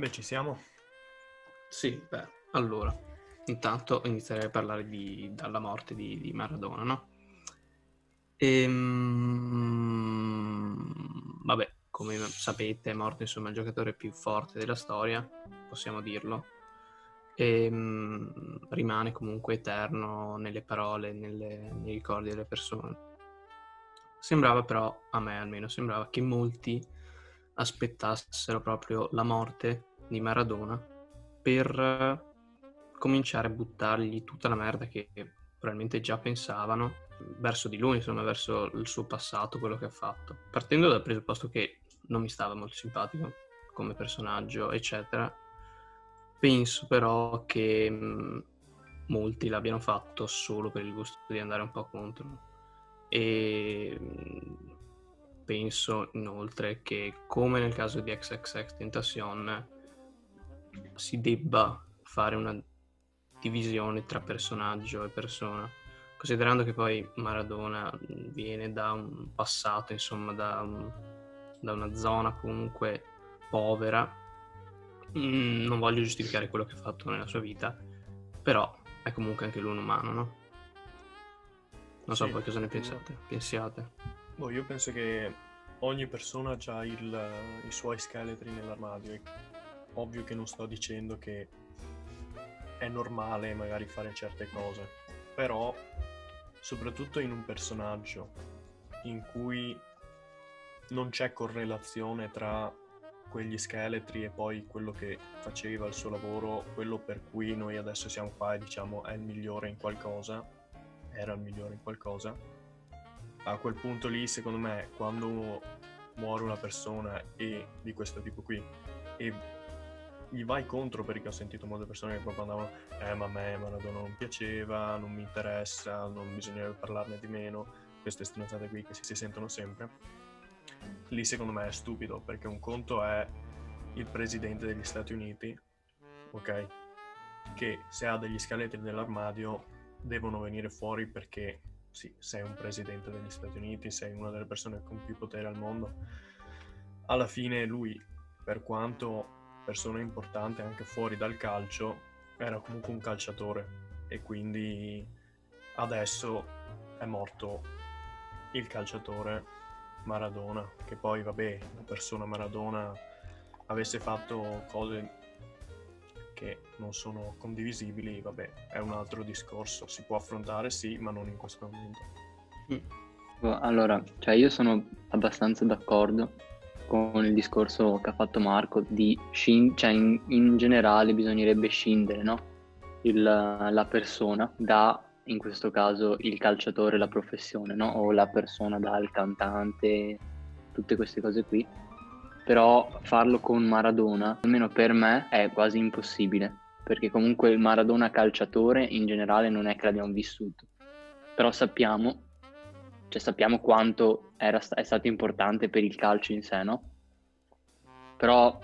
Vabbè, ci siamo. Sì, beh, allora, intanto inizierei a parlare di, dalla morte di, di Maradona, no? Ehm, vabbè, come sapete, è morto insomma il giocatore più forte della storia, possiamo dirlo. E, ehm, rimane comunque eterno nelle parole, nelle, nei ricordi delle persone. Sembrava però, a me almeno, sembrava che molti aspettassero proprio la morte di Maradona per cominciare a buttargli tutta la merda che probabilmente già pensavano verso di lui, insomma, verso il suo passato, quello che ha fatto. Partendo dal presupposto che non mi stava molto simpatico come personaggio, eccetera, penso però che mh, molti l'abbiano fatto solo per il gusto di andare un po' contro. E mh, penso inoltre che, come nel caso di XXX Tentacion, si debba fare una divisione tra personaggio e persona considerando che poi Maradona viene da un passato, insomma, da, un, da una zona comunque povera, mm, non voglio giustificare quello che ha fatto nella sua vita, però è comunque anche lui un umano, no? Non so Sì. voi cosa ne pensate. Pensiate. Boh, io penso che ogni persona ha il- i suoi scheletri nell'armadio. Ovvio che non sto dicendo che è normale magari fare certe cose, però soprattutto in un personaggio in cui non c'è correlazione tra quegli scheletri e poi quello che faceva il suo lavoro, quello per cui noi adesso siamo qua e diciamo è il migliore in qualcosa, era il migliore in qualcosa. A quel punto lì, secondo me, quando muore una persona e di questo tipo qui e gli vai contro perché ho sentito molte persone che proprio andavano eh ma a me Maradona non piaceva, non mi interessa, non bisognerebbe parlarne di meno, queste stronzate qui che si, si sentono sempre. Lì secondo me è stupido perché un conto è il presidente degli Stati Uniti, ok? Che se ha degli scheletri nell'armadio devono venire fuori perché sì, sei un presidente degli Stati Uniti, sei una delle persone con più potere al mondo. Alla fine lui, per quanto persona importante anche fuori dal calcio, era comunque un calciatore e quindi adesso è morto il calciatore Maradona, che poi vabbè, la persona Maradona avesse fatto cose che non sono condivisibili, vabbè, è un altro discorso, si può affrontare sì, ma non in questo momento. Boh, Allora, cioè io sono abbastanza d'accordo con il discorso che ha fatto Marco di scin- cioè in, in generale bisognerebbe scindere, no? Il- la persona da, in questo caso, il calciatore, la professione, no? O la persona dal cantante, tutte queste cose qui. Però farlo con Maradona, almeno per me, è quasi impossibile, perché comunque il Maradona calciatore in generale non è che l'abbiamo vissuto. Però sappiamo cioè sappiamo quanto era è stato importante per il calcio in sé, no? Però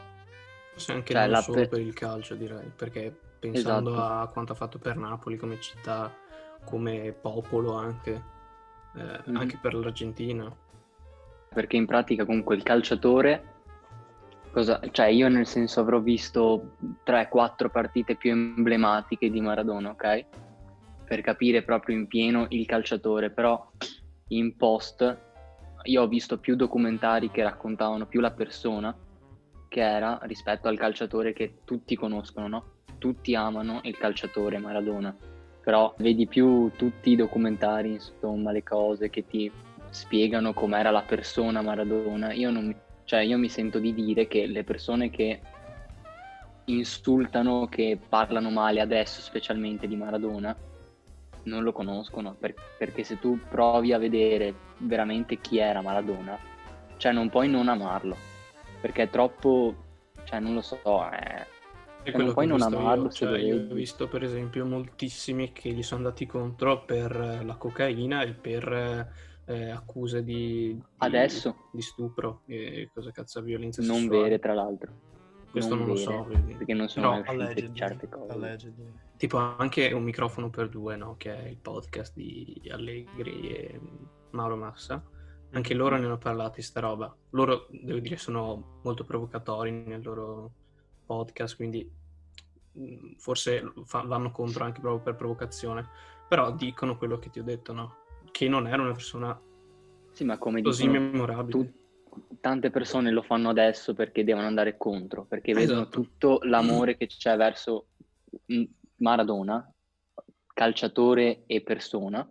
Forse anche Cioè, non solo pe- per il calcio, direi, perché pensando Esatto. a quanto ha fatto per Napoli come città, come popolo anche, eh, Mhm. anche per l'Argentina. perché in pratica comunque il calciatore, cosa, cioè io nel senso avrò visto 3-4 partite più emblematiche di Maradona, ok? Per capire proprio in pieno il calciatore, però in post io ho visto più documentari che raccontavano più la persona che era rispetto al calciatore che tutti conoscono, no? Tutti amano il calciatore Maradona, però vedi più tutti i documentari, insomma, le cose che ti spiegano com'era la persona Maradona. Io non cioè io mi sento di dire che le persone che insultano, che parlano male adesso, specialmente di Maradona, non lo conoscono, per- perché se tu provi a vedere veramente chi era Maradona, cioè non puoi non amarlo, perché è troppo, cioè non lo so, è... È Cioè, quello non ho non amarlo io. Cioè, lo io ho visto per esempio moltissimi che gli sono andati contro per eh, la cocaina e per eh, accuse di, di- Adesso? di stupro e cosa cazzo violenza non sessuale. vere tra l'altro. Questo non, lo vere, so, vedi. perché non sono uscite Allegedly, certe cose. allegedly. Tipo anche un microfono per due, no? Che è il podcast di Allegri e Mauro Massa. Anche loro ne hanno parlato di sta roba. Loro, devo dire, sono molto provocatori nel loro, podcast, quindi mh, forse fa- vanno contro anche proprio per provocazione, però dicono quello che ti ho detto, no? Che non era una persona Sì, ma come così memorabile. tu- tante persone lo fanno adesso perché devono andare contro, perché vedono Esatto. tutto l'amore che c'è verso mm, Maradona, calciatore e persona,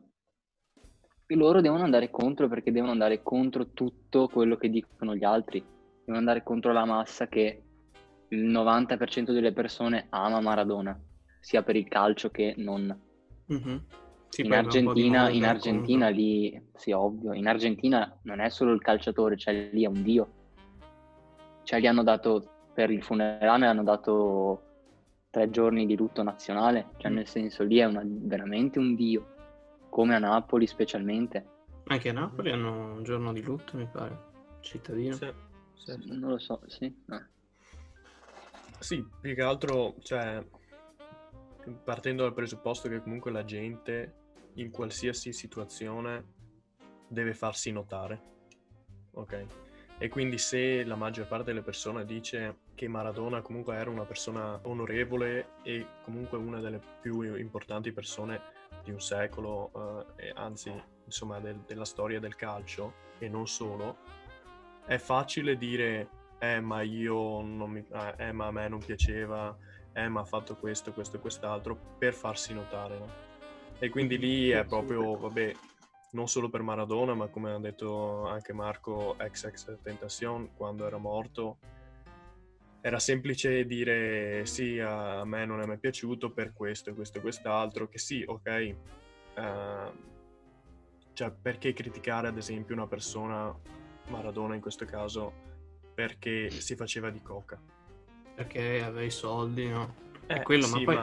e loro devono andare contro perché devono andare contro tutto quello che dicono gli altri, devono andare contro la massa che il 90% delle persone ama Maradona, sia per il calcio che non. Mhm. Sì, in Argentina, in andare Argentina lì, sì, ovvio, in Argentina non è solo il calciatore, cioè lì è un dio. Cioè gli hanno dato, per il funerale hanno dato tre giorni di lutto nazionale, cioè Mm. nel senso lì è una- veramente un dio, come a Napoli specialmente. Anche a Napoli hanno un giorno di lutto, mi pare, cittadino. Sì, sì, sì. Non lo so, sì. no. Sì, più che altro, cioè, partendo dal presupposto che comunque la gente in qualsiasi situazione deve farsi notare, ok? E quindi se la maggior parte delle persone dice che Maradona comunque era una persona onorevole e comunque una delle più importanti persone di un secolo, eh, anzi, insomma, del- della storia del calcio, e non solo, è facile dire eh ma io non mi eh, eh, ma a me non piaceva eh ma ha fatto questo questo e quest'altro per farsi notare no? e quindi lì è proprio vabbè non solo per Maradona ma come ha detto anche Marco ex ex Tentacion quando era morto era semplice dire sì a me non è mai piaciuto per questo e questo e quest'altro che sì ok eh, cioè perché criticare ad esempio una persona Maradona in questo caso perché si faceva di coca. Perché aveva i soldi, no? Eh, È quello, ma sì, poi...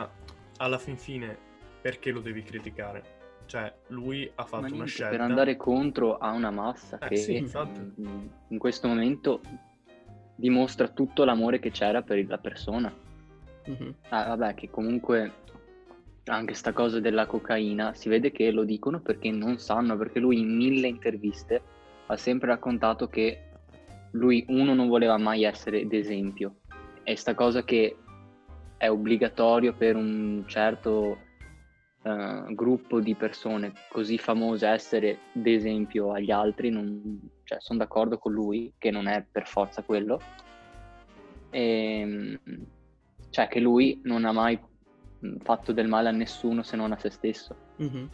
alla fin fine perché lo devi criticare? Cioè, lui ha Ma fatto una niente, scelta. per andare contro a una massa Eh, che sì, infatti. in questo momento dimostra tutto l'amore che c'era per la persona. Mhm. Ah, vabbè, che comunque anche sta cosa della cocaina si vede che lo dicono perché non sanno, perché lui in mille interviste ha sempre raccontato che lui, uno, non voleva mai essere d'esempio. E sta cosa che è obbligatorio per un certo eh, gruppo di persone così famose essere d'esempio agli altri, non, cioè, sono d'accordo con lui che non è per forza quello. E, cioè che lui non ha mai mh, fatto del male a nessuno se non a se stesso Mhm.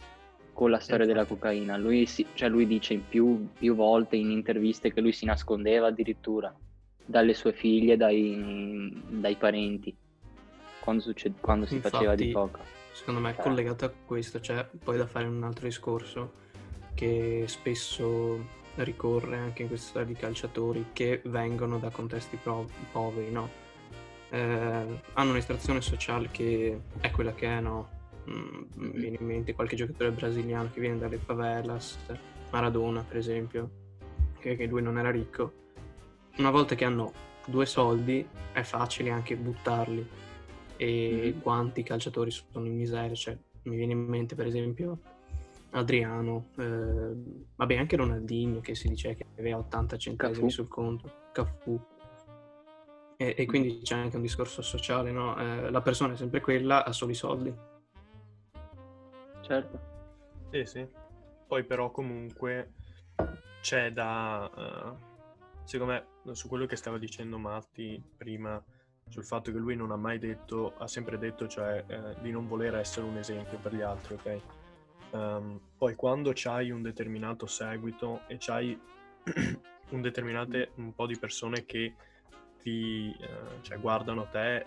con la storia della Infatti. cocaina. Lui, si- cioè lui dice in più, più volte in interviste che lui si nascondeva addirittura dalle sue figlie, dai, dai parenti, quando, succede- quando si faceva di Infatti, coca. Secondo me, collegato a questo, c'è poi da fare un altro discorso che spesso ricorre anche in questa storia di calciatori che vengono da contesti pro- poveri, no? Eh, hanno un'estrazione sociale che è quella che è, no? Mm, mi viene in mente qualche giocatore brasiliano che viene dalle favelas, Maradona per esempio, che, che lui non era ricco. Una volta che hanno due soldi è facile anche buttarli e Mhm. quanti calciatori sono in miseria, cioè mi viene in mente per esempio Adriano, eh, vabbè anche Ronaldinho che si dice che aveva 80 centesimi Cafù. sul conto, Cafu. E, e quindi c'è anche un discorso sociale, no? Eh, la persona è sempre quella, ha solo i soldi. Certo. Sì, sì. Poi però comunque c'è da... eh, secondo me, su quello che stava dicendo Matti prima, sul fatto che lui non ha mai detto, ha sempre detto, cioè, eh, di non voler essere un esempio per gli altri, ok? Ehm, poi quando c'hai un determinato seguito e c'hai un determinate un po' di persone che ti eh, cioè, guardano te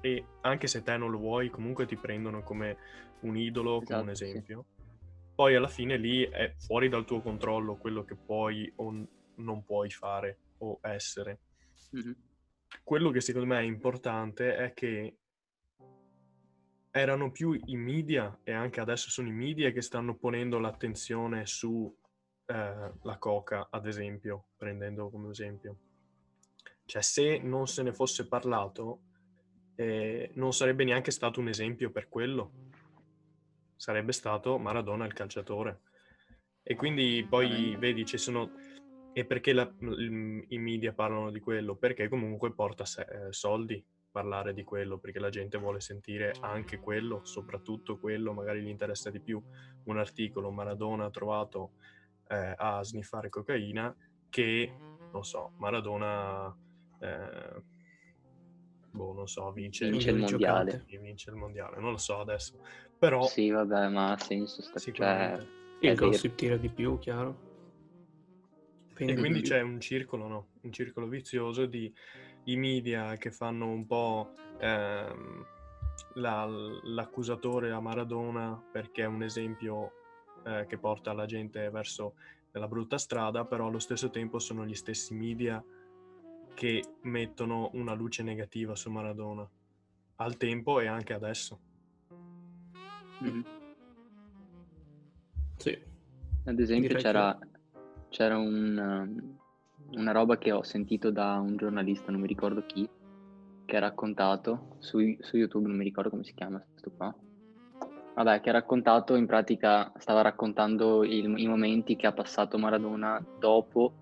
e anche se te non lo vuoi comunque ti prendono come un idolo, come un Esatto, sì. esempio. Poi alla fine lì è fuori dal tuo controllo quello che puoi o n- non puoi fare o essere. Mhm. Quello che secondo me è importante è che erano più i media e anche adesso sono i media che stanno ponendo l'attenzione su eh, la coca, ad esempio, prendendo come esempio. Cioè, se non se ne fosse parlato, eh, non sarebbe neanche stato un esempio per quello. Sarebbe stato Maradona il calciatore. E quindi poi vedi, ci sono... E perché la- il- i media parlano di quello? Perché comunque porta se- eh, soldi. parlare di quello perché la gente vuole sentire anche quello, soprattutto quello, magari gli interessa di più un articolo Maradona ha trovato eh, a sniffare cocaina che, non so, Maradona, eh, boh, non so, vince, vince il mondiale. Vince il mondiale, non lo so adesso, però... Sì, vabbè, ma ha senso. Sta... Cioè, il gossip tira di più, chiaro. Quindi... E quindi c'è un circolo, no? Un circolo vizioso di i media che fanno un po' ehm, la, l'accusatore a Maradona perché è un esempio eh, che porta la gente verso la brutta strada, però allo stesso tempo sono gli stessi media che mettono una luce negativa su Maradona al tempo e anche adesso. Mm-hmm. Sì. Ad esempio c'era, c'era un, una roba che ho sentito da un giornalista, non mi ricordo chi, che ha raccontato su, su YouTube, non mi ricordo come si chiama questo qua. Vabbè, che ha raccontato, in pratica stava raccontando il, i momenti che ha passato Maradona dopo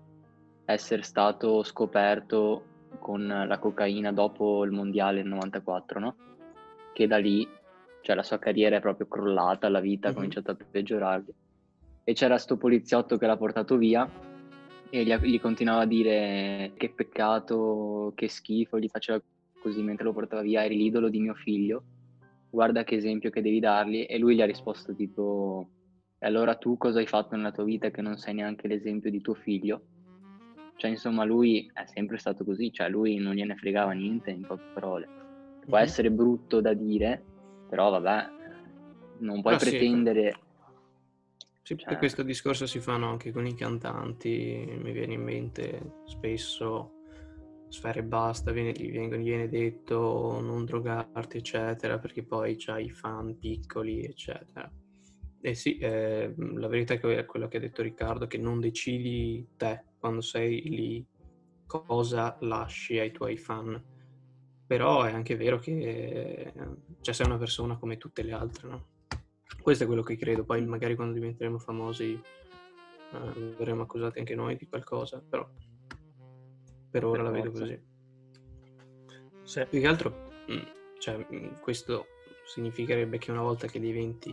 essere stato scoperto con la cocaina dopo il mondiale del 94, no? Che da lì, cioè la sua carriera è proprio crollata, la vita ha mm-hmm. cominciato a peggiorare. E c'era sto poliziotto che l'ha portato via e gli, gli, continuava a dire che peccato, che schifo, gli faceva così mentre lo portava via, eri l'idolo di mio figlio, guarda che esempio che devi dargli e lui gli ha risposto tipo, e allora tu cosa hai fatto nella tua vita che non sei neanche l'esempio di tuo figlio? Cioè insomma lui è sempre stato così, cioè lui non gliene fregava niente in poche parole. Può mm-hmm. essere brutto da dire, però vabbè, non puoi ah, pretendere... Sì sì, cioè... questo discorso si fanno anche con i cantanti, mi viene in mente spesso sfere basta, viene, viene, viene detto non drogarti, eccetera, perché poi c'hai i fan piccoli, eccetera. E sì, eh, la verità è quello che ha detto Riccardo, che non decidi te quando sei lì cosa lasci ai tuoi fan. Però è anche vero che cioè, sei una persona come tutte le altre, no? Questo è quello che credo, poi magari quando diventeremo famosi eh, verremo accusati anche noi di qualcosa, però per ora per la vedo così. Sì. Più che altro, mm, cioè, mm, questo significherebbe che una volta che diventi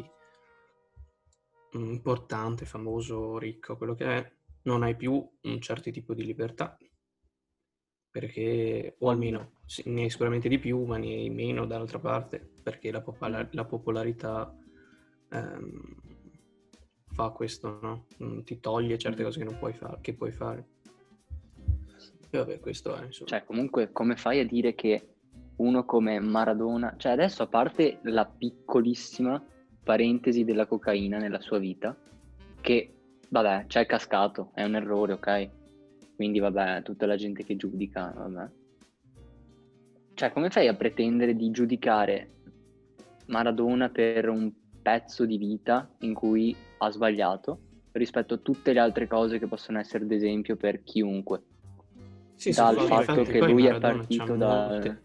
mm, importante, famoso, ricco, quello che è, non hai più un certo tipo di libertà. Perché, o almeno ne hai sicuramente di più, ma ne hai meno dall'altra parte, perché la, popolar- la popolarità ehm, fa questo, no? Ti toglie certe cose che non puoi fare, che puoi fare. E vabbè, questo è insomma. Cioè, comunque, come fai a dire che uno come Maradona, cioè adesso a parte la piccolissima parentesi della cocaina nella sua vita, che vabbè, c'è cascato, è un errore, ok? Quindi vabbè, tutta la gente che giudica, vabbè. Cioè, come fai a pretendere di giudicare Maradona per un pezzo di vita in cui ha sbagliato rispetto a tutte le altre cose che possono essere d'esempio per chiunque. Sì, Dal sì, fatto che lui è partito da... Eh,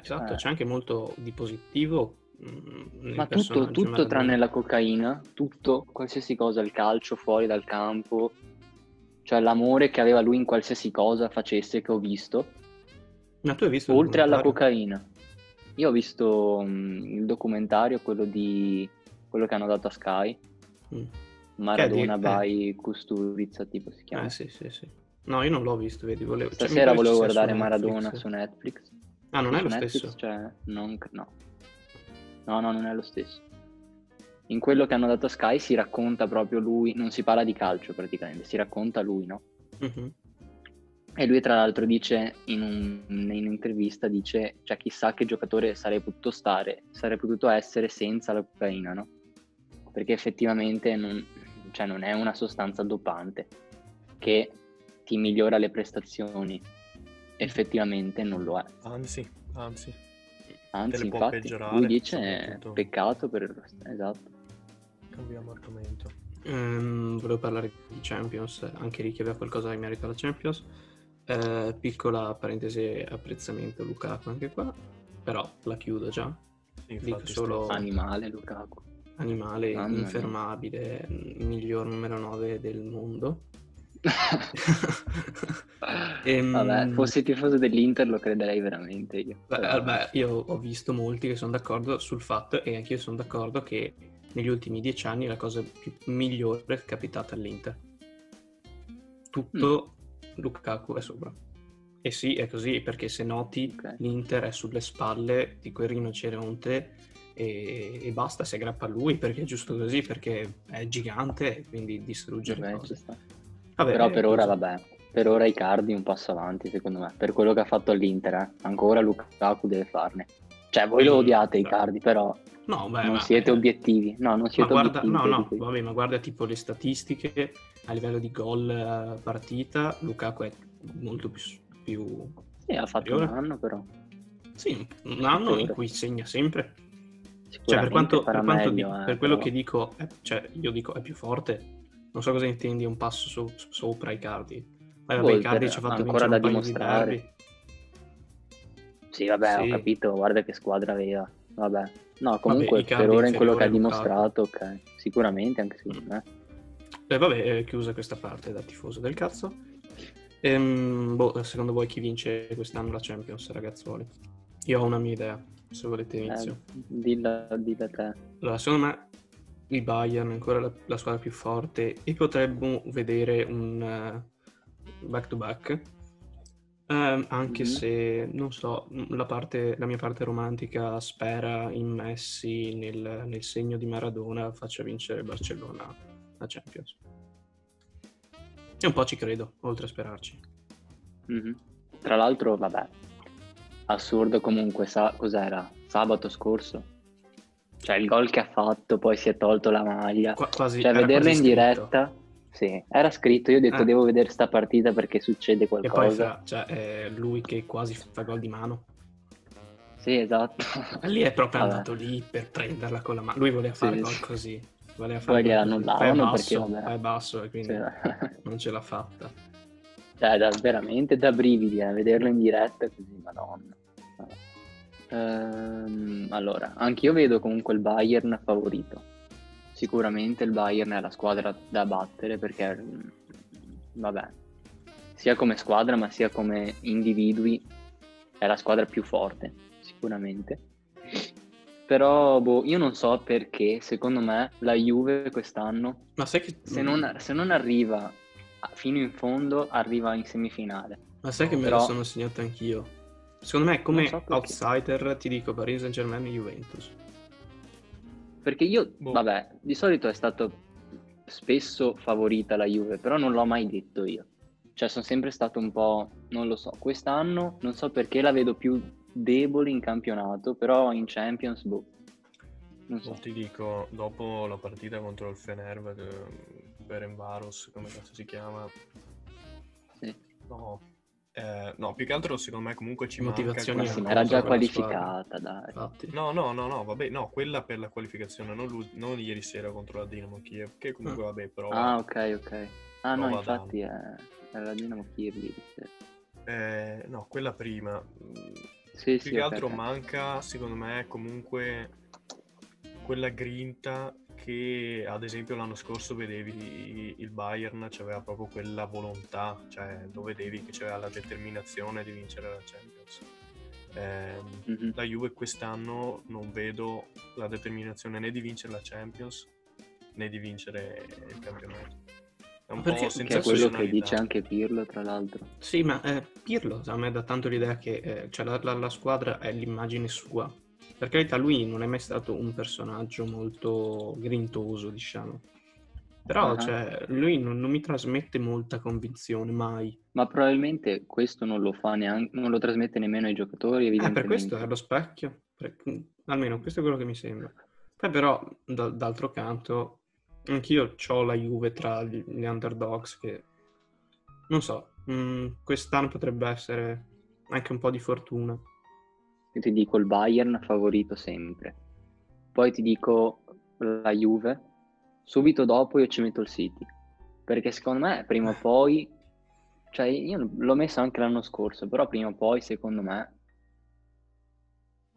esatto, eh. c'è anche molto di positivo. Mm, Ma tutto, tutto tranne la cocaina, tutto, qualsiasi cosa, il calcio fuori dal campo, cioè l'amore che aveva lui in qualsiasi cosa facesse che ho visto. Ma tu hai visto Oltre alla cocaina. Io ho visto um, il documentario, quello di quello che hanno dato a Sky. Mm. Maradona by eh. Kusturica, tipo si chiama. Eh sì, sì, sì. No, io non l'ho visto, vedi, volevo... Cioè, Stasera cioè, volevo guardare su Maradona su Netflix. Ah, non è lo Netflix, stesso? Cioè, non... no. No, no, non è lo stesso. In quello che hanno dato a Sky si racconta proprio lui, non si parla di calcio praticamente, si racconta lui, no? Mm-hmm. E lui tra l'altro dice in, un, in un'intervista, dice, cioè chissà che giocatore sarei potuto stare, sarei potuto essere senza la cocaina, no? Perché effettivamente non, cioè non è una sostanza dopante che ti migliora le prestazioni, effettivamente non lo è. Anzi, anzi. Anzi, infatti, lui dice peccato per... Esatto. Cambiamo argomento. Um, volevo parlare di Champions, anche lì che aveva qualcosa in merito alla Champions. Uh, piccola parentesi apprezzamento Lukaku anche qua, però la chiudo già. Sì, Dico solo... Animale Lukaku animale Mamma infermabile, mia. miglior numero 9 del mondo. Ehm... Vabbè, fossi tifoso dell'Inter lo crederei veramente io. Beh, beh, io ho visto molti che sono d'accordo sul fatto, e anche io sono d'accordo, che negli ultimi dieci anni la cosa più migliore è capitata all'Inter. Tutto mm. Lukaku è sopra. E sì, è così, perché se noti okay. l'Inter è sulle spalle di quel rinoceronte e, e, basta, si aggrappa a lui perché è giusto così, perché è gigante e quindi distrugge Beh, le cose. Vabbè, Però per ora, vabbè, per ora Icardi un passo avanti secondo me, per quello che ha fatto all'Inter, eh. ancora Lukaku deve farne. Cioè, voi lo odiate Icardi, però no, beh, non siete eh, obiettivi. No, non siete guarda, obiettivi. No, no, vabbè, ma guarda tipo le statistiche a livello di gol eh, partita, Lukaku è molto più... più sì, ha fatto un anno però. Sì, un anno in cui segna sempre. Cioè, per, quanto, per, quanto meglio, di, eh, per quello però... che dico, è, cioè, io dico è più forte. Non so cosa intendi un passo so, sopra i cardi. Ma vabbè, Icardi ci ha fatto ancora da dimostrare. Sì, vabbè, sì. ho capito, guarda che squadra aveva. Vabbè. No, comunque vabbè, per ora in quello che ha dimostrato, ok. Sicuramente, anche secondo me. E vabbè, è chiusa questa parte da tifoso del cazzo. Ehm, boh, secondo voi chi vince quest'anno la Champions, ragazzuoli? Io ho una mia idea se volete inizio. Eh, dilla, dilla te. Allora, secondo me il Bayern è ancora la, la squadra più forte e potremmo vedere un uh, back-to-back. Uh, anche mm-hmm. se, non so, la, parte, la, mia parte romantica spera in Messi nel, nel segno di Maradona faccia vincere Barcellona la Champions. E un po' ci credo, oltre a sperarci. Mm-hmm. Tra l'altro, vabbè, assurdo comunque, sa- cos'era? Sabato scorso. Cioè il gol che ha fatto, poi si è tolto la maglia. Qu- quasi, cioè vederlo in scritto. diretta... Sì, era scritto, io ho detto ah. devo vedere sta partita perché succede qualcosa. E poi fa, cioè, è lui che quasi fa gol di mano. Sì, esatto. Lì è proprio vabbè. andato lì per prenderla con la mano. Lui voleva fare sì, gol così. Voleva fare poi gliela annullavano perché vabbè. è basso e quindi sì. non ce l'ha fatta. Cioè, da, veramente da brividi, eh, vederlo in diretta così, madonna. Ehm, allora, anch'io vedo comunque il Bayern favorito. Sicuramente il Bayern è la squadra da battere perché, mm, vabbè, sia come squadra ma sia come individui è la squadra più forte, sicuramente. Però boh, io non so perché, secondo me, la Juve quest'anno, ma sai che... se, non, se non arriva fino in fondo, arriva in semifinale. Ma sai che Però... me lo sono segnato anch'io? Secondo me, come so outsider, ti dico Paris Saint Germain e Juventus. Perché io, boh. vabbè, di solito è stato spesso favorita la Juve, però non l'ho mai detto io. Cioè, sono sempre stato un po', non lo so, quest'anno non so perché la vedo più debole in campionato, però in Champions, boh. Non so. Ti dico, dopo la partita contro il Fenerve, Berenvaros, come si chiama? Sì. No, eh, no, più che altro secondo me comunque ci Motivazione manca... era già qualificata, dai. No, no, no, no, vabbè, no, quella per la qualificazione, non, non ieri sera contro la Dinamo Kiev, che comunque, ah. vabbè, però... Ah, ok, ok. Ah, no, infatti è, è, la Dinamo Kiev lì. Eh, no, quella prima. Sì, più sì, che altro okay. manca, secondo me, comunque quella grinta che ad esempio l'anno scorso vedevi il Bayern aveva proprio quella volontà, cioè lo vedevi che c'era la determinazione di vincere la Champions. Eh, mm-hmm. La Juve quest'anno non vedo la determinazione né di vincere la Champions né di vincere il campionato. È un Perché, po' senza è quello che dice anche Pirlo, tra l'altro. Sì, ma eh, Pirlo a me dà tanto l'idea che eh, cioè, la, la, la squadra è l'immagine sua per carità, lui non è mai stato un personaggio molto grintoso, diciamo. Però, uh-huh. cioè, lui non, non, mi trasmette molta convinzione, mai. Ma probabilmente questo non lo fa neanche, non lo trasmette nemmeno ai giocatori, evidentemente. Eh, per questo è lo specchio. Per, almeno questo è quello che mi sembra. Poi però, da, d'altro canto, anch'io ho la Juve tra gli, gli underdogs che... Non so, mh, mm, quest'anno potrebbe essere anche un po' di fortuna. Io ti dico il Bayern favorito sempre. Poi ti dico la Juve. Subito dopo io ci metto il City. Perché secondo me prima o poi, cioè io l'ho messo anche l'anno scorso, però prima o poi secondo me...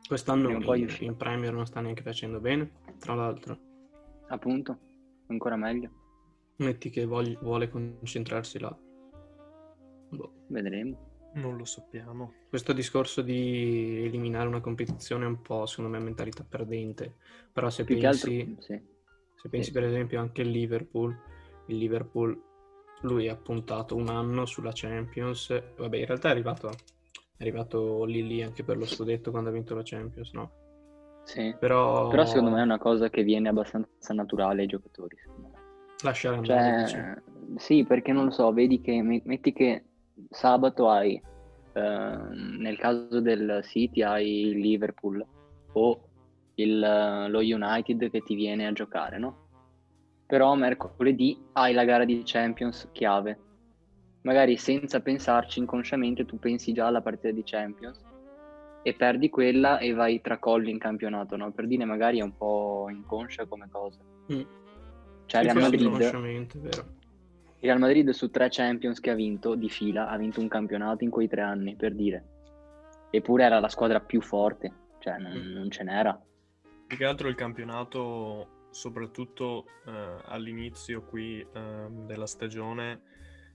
Quest'anno in, poi in Premier non sta neanche facendo bene, tra l'altro. Appunto, ancora meglio. Metti che vuole concentrarsi là Boh. Vedremo. Non lo sappiamo. Questo discorso di eliminare una competizione è un po', secondo me, mentalità perdente. Però se Più pensi, altro, sì. se pensi sì. per esempio anche al Liverpool, il Liverpool, lui ha puntato un anno sulla Champions. Vabbè, in realtà è arrivato, è arrivato lì lì anche per lo scudetto quando ha vinto la Champions, no? Sì. Però, Però secondo me è una cosa che viene abbastanza naturale ai giocatori. secondo me. lasciare andare. Cioè, sì, perché non lo so, vedi che me- metti che sabato hai, ehm, nel caso del City hai il Liverpool o il, eh, lo United che ti viene a giocare, no? Però mercoledì hai la gara di Champions chiave. Magari senza pensarci inconsciamente tu pensi già alla partita di Champions e perdi quella e vai tracolli in campionato, no? Per dire magari è un po' inconscia come cosa. Mm. Cioè Real Madrid, inconsciamente, vero. Il Real Madrid su tre Champions che ha vinto di fila ha vinto un campionato in quei tre anni, per dire. Eppure era la squadra più forte, cioè non, Mm. non ce n'era. Più che altro il campionato, soprattutto eh, all'inizio qui ehm, della stagione,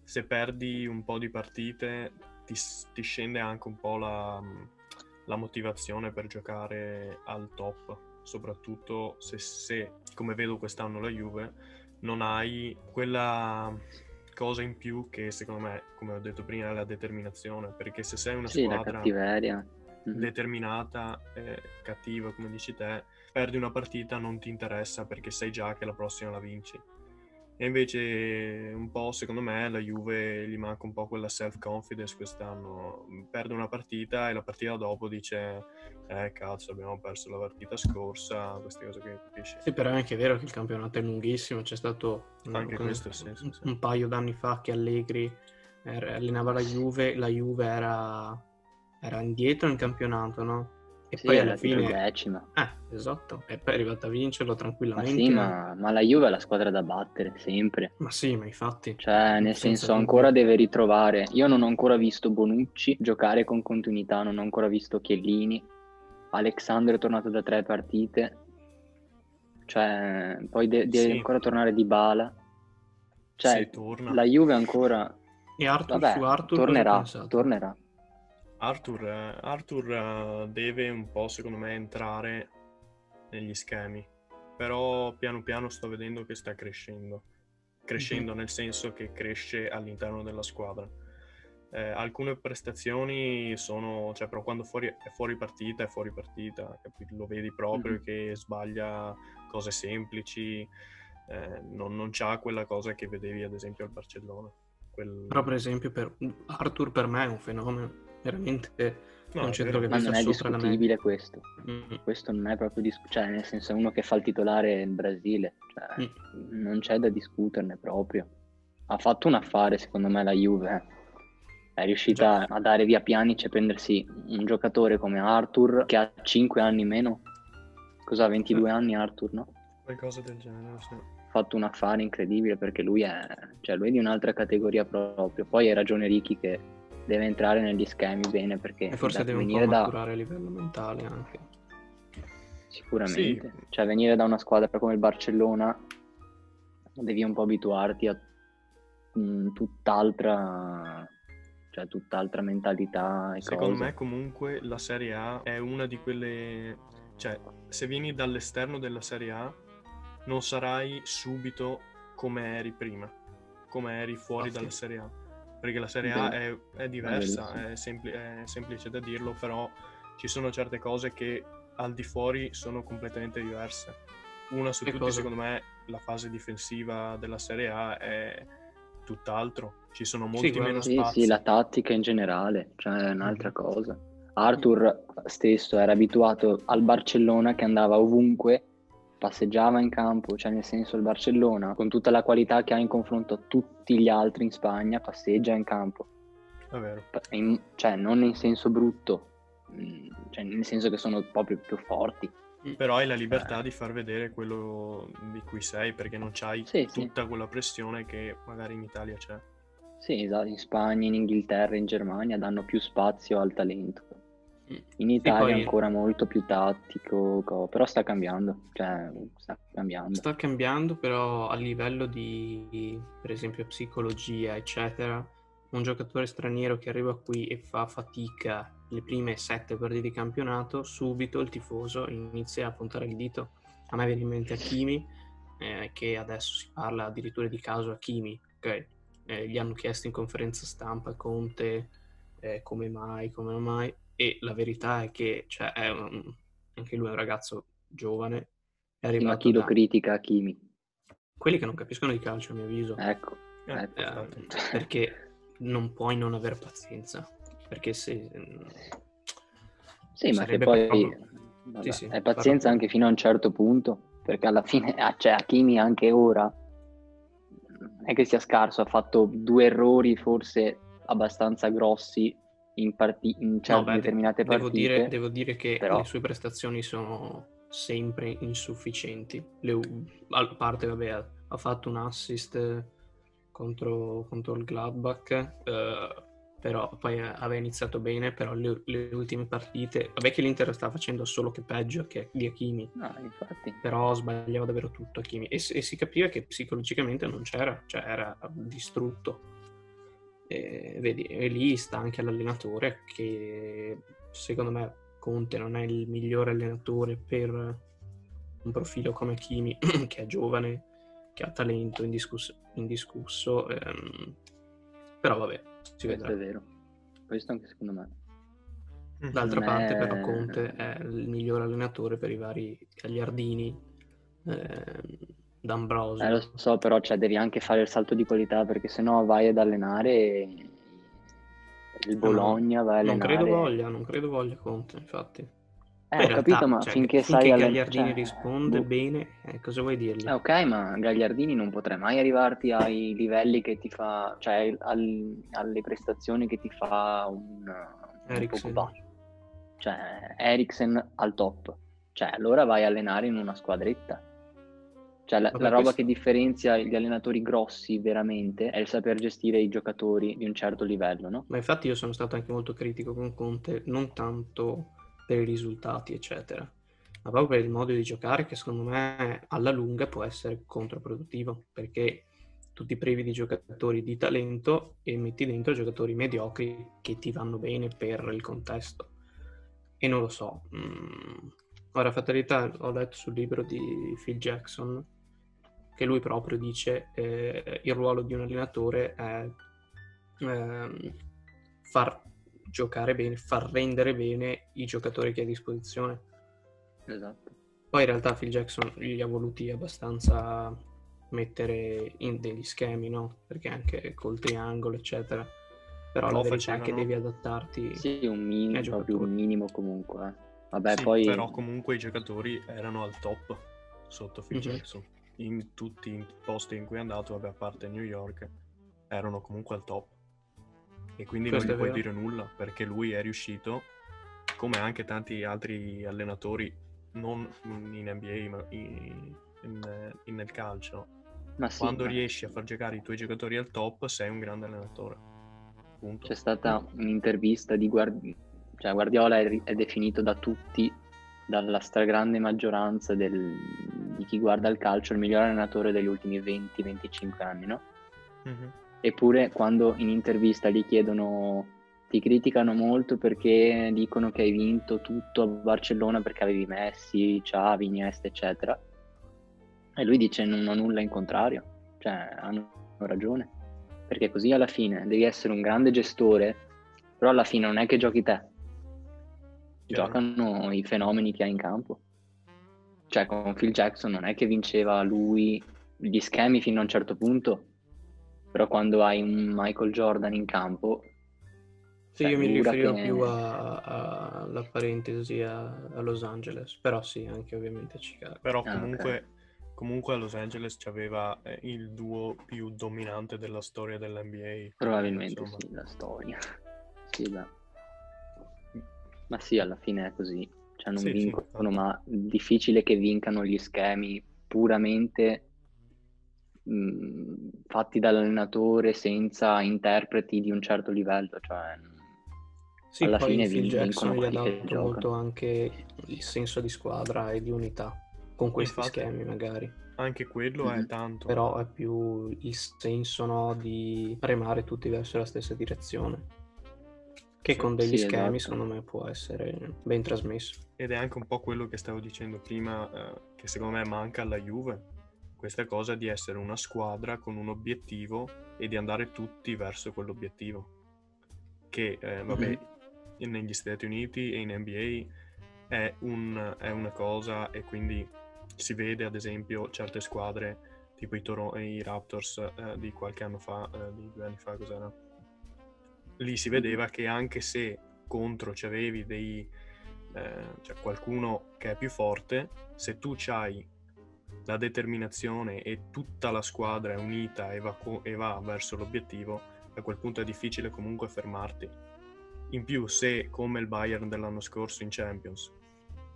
se perdi un po' di partite ti, ti scende anche un po' la, la motivazione per giocare al top, soprattutto se, se, come vedo quest'anno la Juve, non hai quella cosa in più che secondo me, come ho detto prima, è la determinazione, perché se sei una Sì, squadra. Mhm. determinata, eh, cattiva, come dici te, perdi una partita non ti interessa perché sai già che la prossima la vinci. E invece un po', secondo me, la Juve gli manca un po' quella self-confidence quest'anno. Perde una partita e la partita dopo dice eh cazzo abbiamo perso la partita scorsa, queste cose che capisci. Sì, però è anche vero che il campionato è lunghissimo, c'è stato un, questo, sì, sì, sì. un paio d'anni fa che Allegri era- allenava la Juve, la Juve era, era indietro in campionato, no? E Sì, poi alla fine... decima. Eh, esatto, e poi è arrivata a vincerlo Ma tranquillamente. sì, ma, ma la Juve è la squadra da battere, sempre. Ma sì, ma infatti... Cioè, nel senso, dubbio. ancora deve ritrovare. Io non ho ancora visto Bonucci giocare con continuità, non ho ancora visto Chiellini. Alexandro è tornato da tre partite. Cioè, poi de- deve Sì. ancora tornare di bala. Cioè, la Juve ancora. E Arthur Vabbè, su Arthur tornerà, tornerà. Arthur, Arthur, eh, deve un po', secondo me, entrare negli schemi. Però piano piano sto vedendo che sta crescendo. Crescendo nel senso che cresce all'interno della squadra. Eh, alcune prestazioni sono, cioè, però quando fuori- è fuori partita, è fuori partita, capito? Lo vedi proprio Mhm. che sbaglia cose semplici, eh, non, non c'ha quella cosa che vedevi ad esempio al Barcellona. Quel- Però per esempio per Arthur per me è un fenomeno, veramente No, un centro che Ma non è discutibile questo. Mm, Questo non è proprio discutibile. Cioè, nel senso, è uno che fa il titolare in Brasile. Cioè, Mm. non c'è da discuterne proprio. Ha fatto un affare, secondo me, la Juve. eh. È riuscita a dare via Pjanic e prendersi un giocatore come Arthur che ha 5 anni meno. Cosa ha 22 anni Arthur, no? Qualcosa del genere, sì. Ha fatto un affare incredibile perché lui è, cioè lui è di un'altra categoria proprio. Poi hai ragione Ricky che deve entrare negli schemi bene perché E forse deve un po' venire da, a livello mentale anche. Sicuramente, Sì. cioè venire da una squadra come il Barcellona devi un po' abituarti a mm, tutt'altra, cioè tutt'altra mentalità e Secondo cose. me comunque la Serie A è una di quelle... Cioè, se vieni dall'esterno della Serie A non sarai subito come eri prima, come eri fuori Infatti. dalla Serie A. Perché la Serie A è, è diversa, è, sempli- è semplice da dirlo, però ci sono certe cose che al di fuori sono completamente diverse. Una su Che tutte, cosa? secondo me, la fase difensiva della Serie A è tutt'altro. Ci sono molti guarda. meno Sì, spazi. sì, la tattica in generale, cioè è un'altra Mhm. cosa. Arthur stesso era abituato al Barcellona che andava ovunque, passeggiava in campo, cioè nel senso il Barcellona con tutta la qualità che ha in confronto a tutti gli altri in Spagna, passeggia in campo. È vero. in- cioè non in senso brutto, mm, cioè nel senso che sono proprio più forti. Però hai la libertà di far vedere quello di cui sei, perché non c'hai Sì, sì. tutta quella pressione che magari in Italia c'è. Sì, esatto, in Spagna, in Inghilterra, in Germania danno più spazio al talento. In Italia poi- è ancora molto più tattico, co- però sta cambiando, cioè sta cambiando. Sta cambiando, però a livello di, per esempio, psicologia, eccetera, un giocatore straniero che arriva qui e fa fatica le prime sette partite di campionato, subito il tifoso inizia a puntare il dito. A me viene in mente Hakimi, eh, che adesso si parla addirittura di caso Hakimi, ok? Eh, gli hanno chiesto in conferenza stampa Conte eh, come mai, come mai, e la verità è che cioè, è un, anche lui è un ragazzo giovane, è arrivato Ma chi lo da- critica, Kimi. quelli che non capiscono di calcio a mio avviso, Ecco, Eh, ecco. eh, perché non puoi non aver pazienza, perché se... Sì, ma che poi proprio- vabbè, Sì, sì, è pazienza parlo- anche fino a un certo punto, perché alla fine, ah, cioè, Hakimi anche ora non è che sia scarso, ha fatto due errori forse abbastanza grossi in, parti- in certe No, beh, determinate devo partite. dire, devo dire che però- le sue prestazioni sono sempre insufficienti. Le a parte, vabbè, ha- fatto un assist contro, contro il Gladbach, eh, però poi eh, aveva iniziato bene, però le, le ultime partite, vabbè che l'Inter sta facendo solo che peggio che di Hakimi, No, però sbagliava davvero tutto Hakimi e, e si capiva che psicologicamente non c'era, cioè era distrutto. E, vedi, e lì sta anche l'allenatore che secondo me Conte non è il migliore allenatore per un profilo come Kimi che è giovane, che ha talento indiscusso, indiscusso ehm, però vabbè, si Questo vedrà. è vero. Questo anche secondo me. Mhm. D'altra Non parte, è- però, Conte è il miglior allenatore per i vari Gagliardini, ehm, D'Ambrosio. Eh, lo so, però cioè, devi anche fare il salto di qualità perché sennò vai ad allenare il Bologna, vai a non allenare... credo voglia, non credo voglia Conte, infatti. Eh, Poi ho capito, realtà, ma cioè, finché, finché sai... Gagliardini cioè, risponde boh. bene, eh, cosa vuoi dirgli? Eh, ok, ma Gagliardini non potrà mai arrivarti ai livelli che ti fa, cioè al- alle prestazioni che ti fa un, Eriksen. Cioè, Eriksen al top. Cioè, allora vai a allenare in una squadretta. Cioè, la, la roba questo- che differenzia gli allenatori grossi veramente è il saper gestire i giocatori di un certo livello, no? Ma infatti io sono stato anche molto critico con Conte, non tanto per i risultati, eccetera, ma proprio per il modo di giocare che secondo me alla lunga può essere controproduttivo, perché tu ti privi di giocatori di talento e metti dentro giocatori mediocri che ti vanno bene per il contesto. E non lo so. mm, Ora, fatalità, ho letto sul libro di Phil Jackson che lui proprio dice eh, il ruolo di un allenatore è ehm, far giocare bene, far rendere bene i giocatori che ha a disposizione. Esatto. Poi in realtà Phil Jackson li ha voluti abbastanza mettere in degli schemi, no? Perché anche col triangolo, eccetera. Però Lo la verità è che facevano. devi adattarti. Sì, un minimo, proprio un minimo comunque. eh. Vabbè, Sì, poi... però comunque i giocatori erano al top sotto Phil Mhm. Jackson. In tutti i posti in cui è andato, vabbè, a parte New York, erano comunque al top. E quindi Questo non gli puoi vero. dire nulla, perché lui è riuscito, come anche tanti altri allenatori, non in NBA, ma in- in- in- nel calcio. Ma sì, Quando ma- riesci a far giocare i tuoi giocatori al top, sei un grande allenatore. Punto. C'è stata un'intervista di Guardiola, cioè Guardiola è, è definito da tutti, dalla stragrande maggioranza del- di chi guarda il calcio, il miglior allenatore degli ultimi 20-25 anni, no? Mhm. Eppure quando in intervista gli chiedono, ti criticano molto perché dicono che hai vinto tutto a Barcellona perché avevi Messi, Xavi, Iniesta, eccetera. E lui dice non ho nulla in contrario, cioè hanno ragione, perché così alla fine devi essere un grande gestore, però alla fine non è che giochi te, Chiaro. giocano i fenomeni che hai in campo. Cioè con Phil Jackson non è che vinceva lui gli schemi fino a un certo punto, però quando hai un Michael Jordan in campo, Sì, cioè, io mi figura riferivo che- più alla parentesi a, a Los Angeles, però sì, anche ovviamente a Chicago. Però Ah, comunque, comunque a Los Angeles c'aveva eh, il duo più dominante della storia dell'NBA. probabilmente Insomma, sì, la storia. Sì, beh. Ma sì, alla fine è così. Cioè non Sì, sì, vincono, infatti. ma difficile che vincano gli schemi puramente mh, fatti dall'allenatore senza interpreti di un certo livello. Cioè, Sì, alla poi fine Phil vin- Jackson vincono gli ha dato molto anche il senso di squadra e di unità, con questi Infatti. schemi magari. Anche quello è Mhm. tanto. Però è più il senso no, di remare tutti verso la stessa direzione. Che con degli Sì, schemi esatto. secondo me può essere ben trasmesso. Ed è anche un po' quello che stavo dicendo prima, eh, che secondo me manca alla Juve. Questa cosa di essere una squadra con un obiettivo e di andare tutti verso quell'obiettivo. Che, eh, vabbè, negli Stati Uniti e in NBA è, un- è una cosa e quindi si vede ad esempio certe squadre tipo i, Toro- i Raptors eh, di qualche anno fa, eh, di due anni fa, cos'era? Lì si vedeva che anche se contro c'avevi dei, eh, cioè qualcuno che è più forte, se tu hai la determinazione e tutta la squadra è unita e va, co- e va verso l'obiettivo, a quel punto è difficile comunque fermarti. In più, se come il Bayern dell'anno scorso in Champions,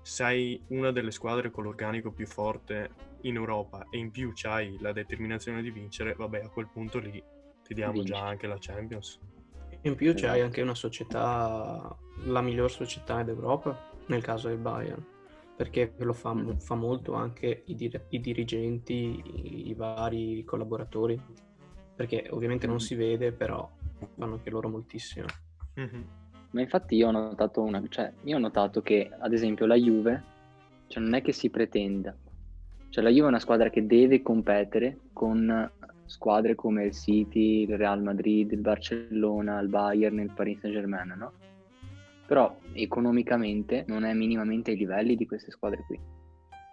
sei una delle squadre con l'organico più forte in Europa e in più c'hai la determinazione di vincere, vabbè, a quel punto lì ti diamo Vinci. già anche la Champions. In più c'hai Esatto. anche una società, la miglior società d'Europa, nel caso del Bayern, perché lo fa, Mhm. fa molto anche i, dir- i dirigenti, i, i vari collaboratori, perché ovviamente non Mhm. si vede, però fanno anche loro moltissimo. Mhm. Ma infatti io ho notato una, cioè io ho notato che ad esempio la Juve, cioè non è che si pretenda, cioè la Juve è una squadra che deve competere con squadre come il City, il Real Madrid, il Barcellona, il Bayern, il Paris Saint-Germain, no? Però economicamente non è minimamente ai livelli di queste squadre qui.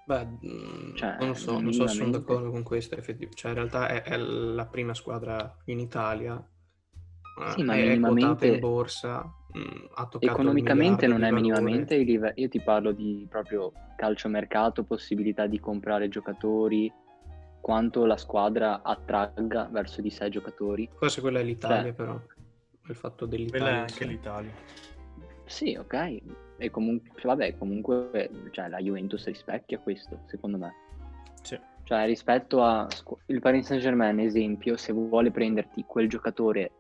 Beh, mm, Cioè, non lo so, non so se sono d'accordo con questo, effettivamente. Cioè, in realtà è, è la prima squadra in Italia, eh, Sì, ma è, quotata in borsa, mm, ha toccato Economicamente non è minimamente ai livelli, io ti parlo di proprio calciomercato, possibilità di comprare giocatori, quanto la squadra attragga verso di sé giocatori. Forse quella è l'Italia, Cioè- però. Il fatto Quella dell'Italia. è in anche sé. l'Italia. Sì, ok. E comunque, vabbè, comunque, cioè, la Juventus rispecchia questo, secondo me. Sì. Cioè, rispetto a il Paris Saint-Germain, esempio, se vuole prenderti quel giocatore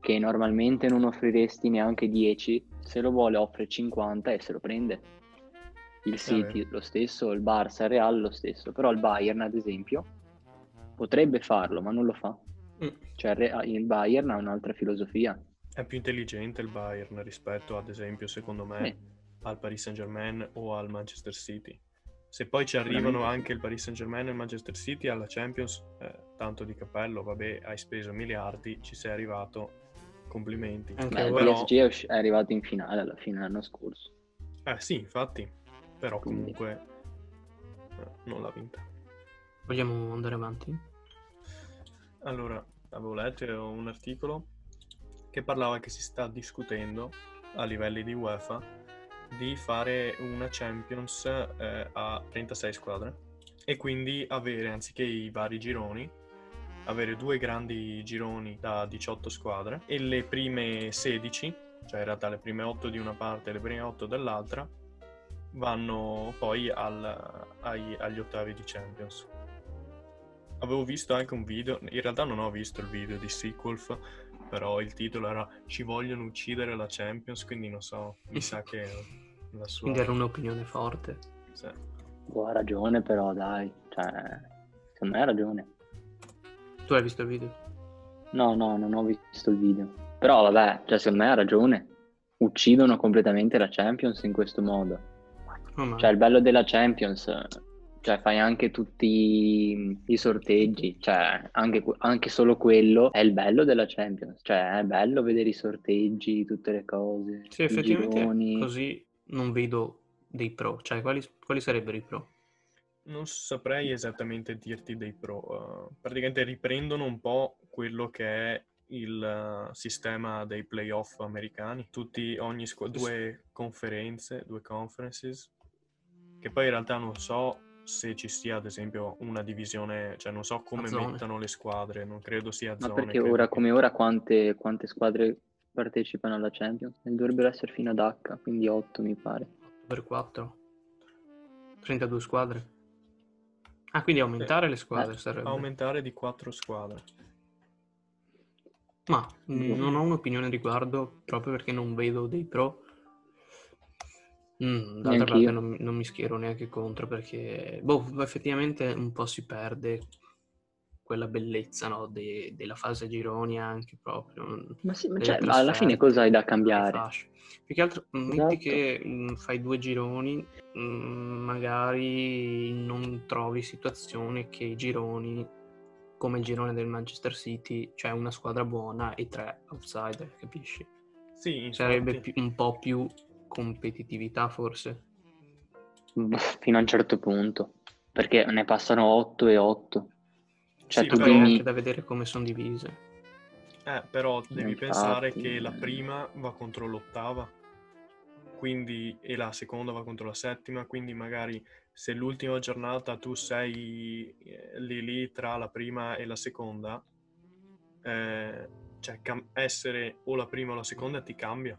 che normalmente non offriresti neanche 10, se lo vuole offre 50 e se lo prende. Il City lo stesso, il Barça, il Real lo stesso, però il Bayern, ad esempio, potrebbe farlo, ma non lo fa. Mm. Cioè, il Re- il Bayern ha un'altra filosofia. È più intelligente il Bayern rispetto, ad esempio, secondo me, Sì. al Paris Saint-Germain o al Manchester City. Se poi ci arrivano anche il Paris Saint-Germain e il Manchester City alla Champions, eh, tanto di cappello, vabbè, hai speso miliardi, ci sei arrivato, complimenti. Anche Beh, il ora- PSG è, arrivato in finale alla fine l'anno scorso. Eh sì, infatti, però Quindi. comunque eh, non l'ha vinta. Vogliamo andare avanti? Allora, avevo letto un articolo che parlava che si sta discutendo a livelli di UEFA di fare una Champions eh, a 36 squadre e quindi avere, anziché i vari gironi, avere due grandi gironi da 18 squadre e le prime 16, cioè in realtà le prime 8 di una parte e le prime 8 dell'altra, vanno poi al- ai- agli ottavi di Champions. Avevo visto anche un video, in realtà non ho visto il video di Sequolf, però il titolo era Ci vogliono uccidere la Champions, quindi non so, mi sa che la sua... Quindi era un'opinione forte. sì. Boh, ha ragione, però dai, cioè, secondo me ha ragione. Tu hai visto il video? No, no, non ho visto il video. Però vabbè, cioè, secondo me ha ragione. Uccidono completamente la Champions in questo modo. Oh, Cioè, il bello della Champions, cioè, fai anche tutti i sorteggi, cioè, anche, anche solo quello è il bello della Champions. Cioè, è bello vedere i sorteggi, tutte le cose, Sì, effettivamente gironi. così non vedo dei pro. Cioè, quali, quali sarebbero i pro? Non saprei esattamente dirti dei pro. eh, praticamente riprendono un po' quello che è il eh, sistema dei playoff americani. Tutti, ogni squa- due conferenze, due conferences, che poi in realtà non so se ci sia ad esempio una divisione, cioè non so come mettano le squadre, non credo sia a Ma zone. perché credo ora che- come ora quante, quante squadre partecipano alla Champions? Dovrebbero essere fino ad H, quindi 8 mi pare. Per 4? 32 squadre? Ah, quindi aumentare le squadre Eh, sarebbe. aumentare di quattro squadre. Ma mm, non ho un'opinione riguardo proprio perché non vedo dei pro. Mm, d'altra parte non, non mi schiero neanche contro perché, boh, effettivamente un po' si perde quella bellezza, no, de- della fase gironi anche proprio. Ma sì, ma cioè, ma alla fine cosa hai da cambiare? Più che altro, mm, metti Esatto. che mm, fai due gironi, mm, magari non trovi situazione che i gironi, come il girone del Manchester City, cioè una squadra buona e tre outsider, capisci? Sì. Sarebbe più- un po' più competitività forse. Boh, Fino a un certo punto. Perché ne passano 8 e 8. Cioè, Sì, tu però- dimmi... anche da vedere come sono divise. Eh, però devi Infatti, pensare che la prima va contro l'ottava, quindi e la seconda va contro la settima, quindi magari se l'ultima giornata tu sei eh, lì lì tra la prima e la seconda, eh, cioè cam- essere o la prima o la seconda ti cambia.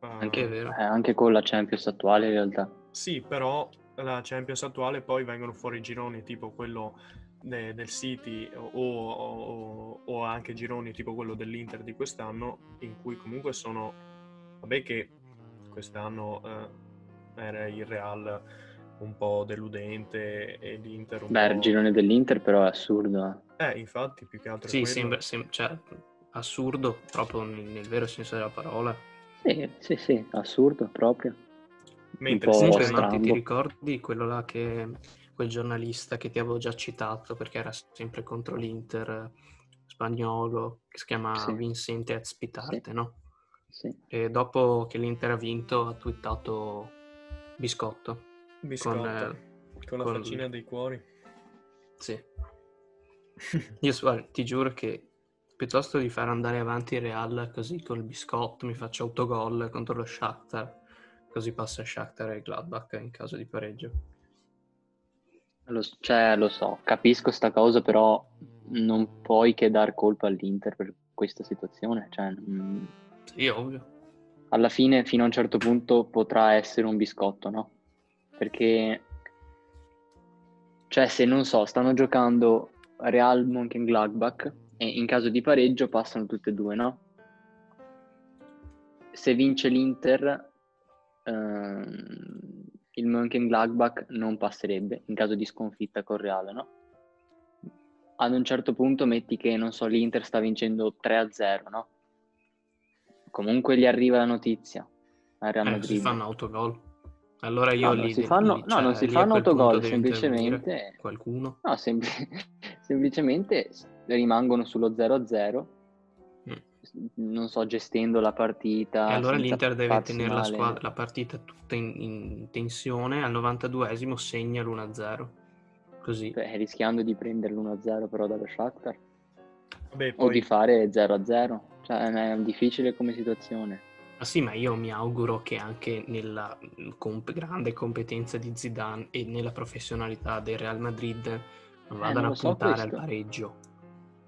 Anche vero. Eh, anche con la Champions attuale in realtà. Sì, però la Champions attuale poi vengono fuori gironi tipo quello de- del City o, o- o anche gironi tipo quello dell'Inter di quest'anno in cui comunque sono, vabbè che quest'anno eh, era il Real un po' deludente e l'Inter un Beh, il po'... girone dell'Inter però è assurdo. eh. Eh, infatti, più che altro Sì, quello. sembra, sem- cioè, assurdo proprio nel, nel vero senso della parola. Sì, sì, sì, assurdo proprio. Mentre un po' se Comunque, c'è- strano. Matti, ti ricordi quello là che quel giornalista che ti avevo già citato perché era sempre contro l'Inter eh, spagnolo che si chiama Sì. Vincente Azpitarte, no? Sì. E dopo che l'Inter ha vinto ha twittato biscotto. biscotto, con, con, eh, la con- faccina dei cuori. Sì. Io guarda, ti giuro che piuttosto di far andare avanti il Real così col biscotto mi faccio autogol contro lo Shakhtar, così passa Shakhtar e Gladbach in caso di pareggio. Lo, cioè, lo so, capisco sta cosa, però non puoi che dar colpa all'Inter per questa situazione. Cioè, mm, Sì, ovvio. alla fine, fino a un certo punto, potrà essere un biscotto, no? Perché, cioè, se non so, stanno giocando Real Mönchengladbach e in caso di pareggio passano tutte e due, no? Se vince l'Inter, ehm, il Mönchengladbach non passerebbe in caso di sconfitta con Real, no? Ad un certo punto metti che, non so, l'Inter sta vincendo 3-0, no? Comunque gli arriva la notizia al Real Eh, Madrid. si fanno autogol. Allora io No, non lì, si fanno- lì- no, cioè, non si fanno autogol, semplicemente- qualcuno. No, sempli- semplicemente rimangono sullo 0-0, Mm. non so, gestendo la partita. E allora l'Inter deve tenere la, squadra- la partita tutta in, in tensione, al 92esimo segna l'1-0. Così. Beh, rischiando di prendere l'1-0 però dallo Shakhtar Vabbè, o di poi fare 0-0. Cioè, è difficile come situazione. Ma sì, ma io mi auguro che anche nella comp- grande competenza di Zidane e nella professionalità del Real Madrid non vadano Eh, non a lo so puntare al pareggio.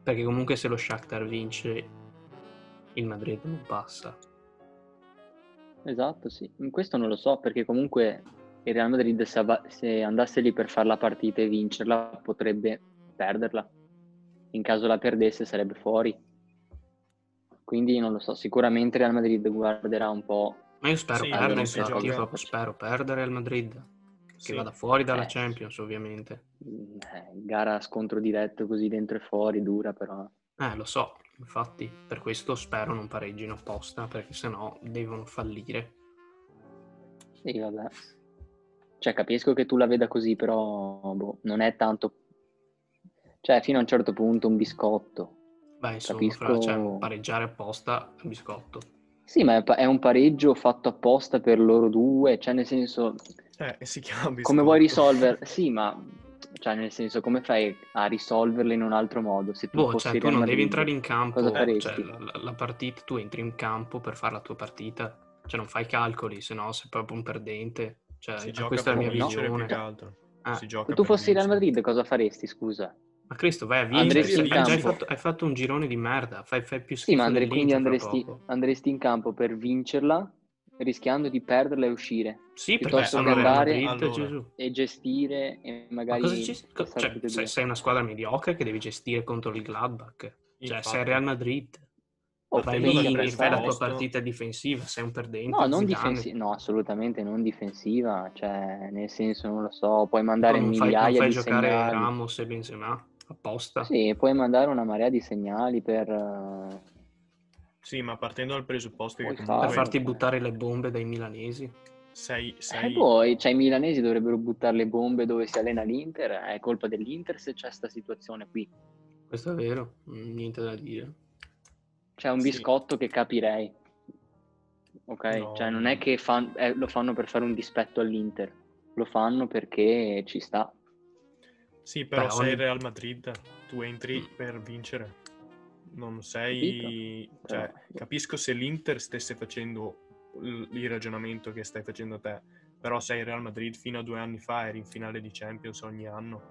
Perché comunque se lo Shakhtar vince, il Madrid non passa. Esatto, sì. In Questo non lo so perché comunque il Real Madrid se, avva- se andasse lì per fare la partita e vincerla potrebbe perderla. In caso la perdesse sarebbe fuori. Quindi non lo so, sicuramente il Real Madrid guarderà un po'. Ma io spero Sì, perdere, infatti, io spero perdere al Madrid. Che Sì. vada fuori dalla Eh. Champions, ovviamente. eh, gara scontro diretto così dentro e fuori, dura però. Eh, lo so, infatti, per questo spero non pareggino apposta, perché sennò devono fallire. Sì, vabbè. Cioè, capisco che tu la veda così, però boh, non è tanto... Cioè, fino a un certo punto un biscotto. Beh, insomma, Capisco- fra- cioè, pareggiare apposta è un biscotto. Sì, ma è un pareggio fatto apposta per loro due, cioè nel senso, eh, si chiama come vuoi biscotto. risolverlo? Sì, ma cioè nel senso, come fai a risolverlo in un altro modo? Se tu Boh, fossi cioè, tu non devi entrare in campo, cosa cioè, la, la- partita, tu entri in campo per fare la tua partita, cioè non fai calcoli, se no sei proprio un perdente. Cioè, Si gioca questa è la mia vincere più che visione. altro. Ah, Si gioca Se tu fossi Real. Madrid, cosa faresti, scusa? Ma Cristo, vai a vincere, Andresti in hai, già fatto, hai fatto un girone di merda, fai, fai più Sì, schifo ma dell'Inter fra andresti, poco. andresti in campo per vincerla, rischiando di perderla e uscire, Sì, perché piuttosto sono che Real andare- Madrid, Allora. E gestire e Ma magari cosa ci... cioè, sei, una squadra mediocre che devi gestire contro il Gladbach. Cioè, sei Real Madrid. Oh, e fai la tua partita difensiva, sei un perdente. No, non difensiva, no, assolutamente non difensiva, cioè nel senso non lo so, puoi mandare non fai, migliaia non fai di giocare segnali. Ramos e Benzema apposta. Sì, puoi mandare una marea di segnali per Sì, ma partendo dal presupposto che per comunque farlo. farti buttare le bombe dai milanesi. sei, Eh, sei... poi, cioè, i milanesi dovrebbero buttare le bombe dove si allena l'Inter, è colpa dell'Inter se c'è questa situazione qui. Questo è vero, niente da dire. C'è un Sì. biscotto che capirei. Ok, No. cioè non è che fan- eh, lo fanno per fare un dispetto all'Inter, lo fanno perché ci sta. Sì, però Beh, sei ogni- il Real Madrid, tu entri Mm. per vincere. Non sei... Capito? Cioè, Però- capisco se l'Inter stesse facendo il il ragionamento che stai facendo te, però sei il Real Madrid fino a due anni fa, eri in finale di Champions ogni anno.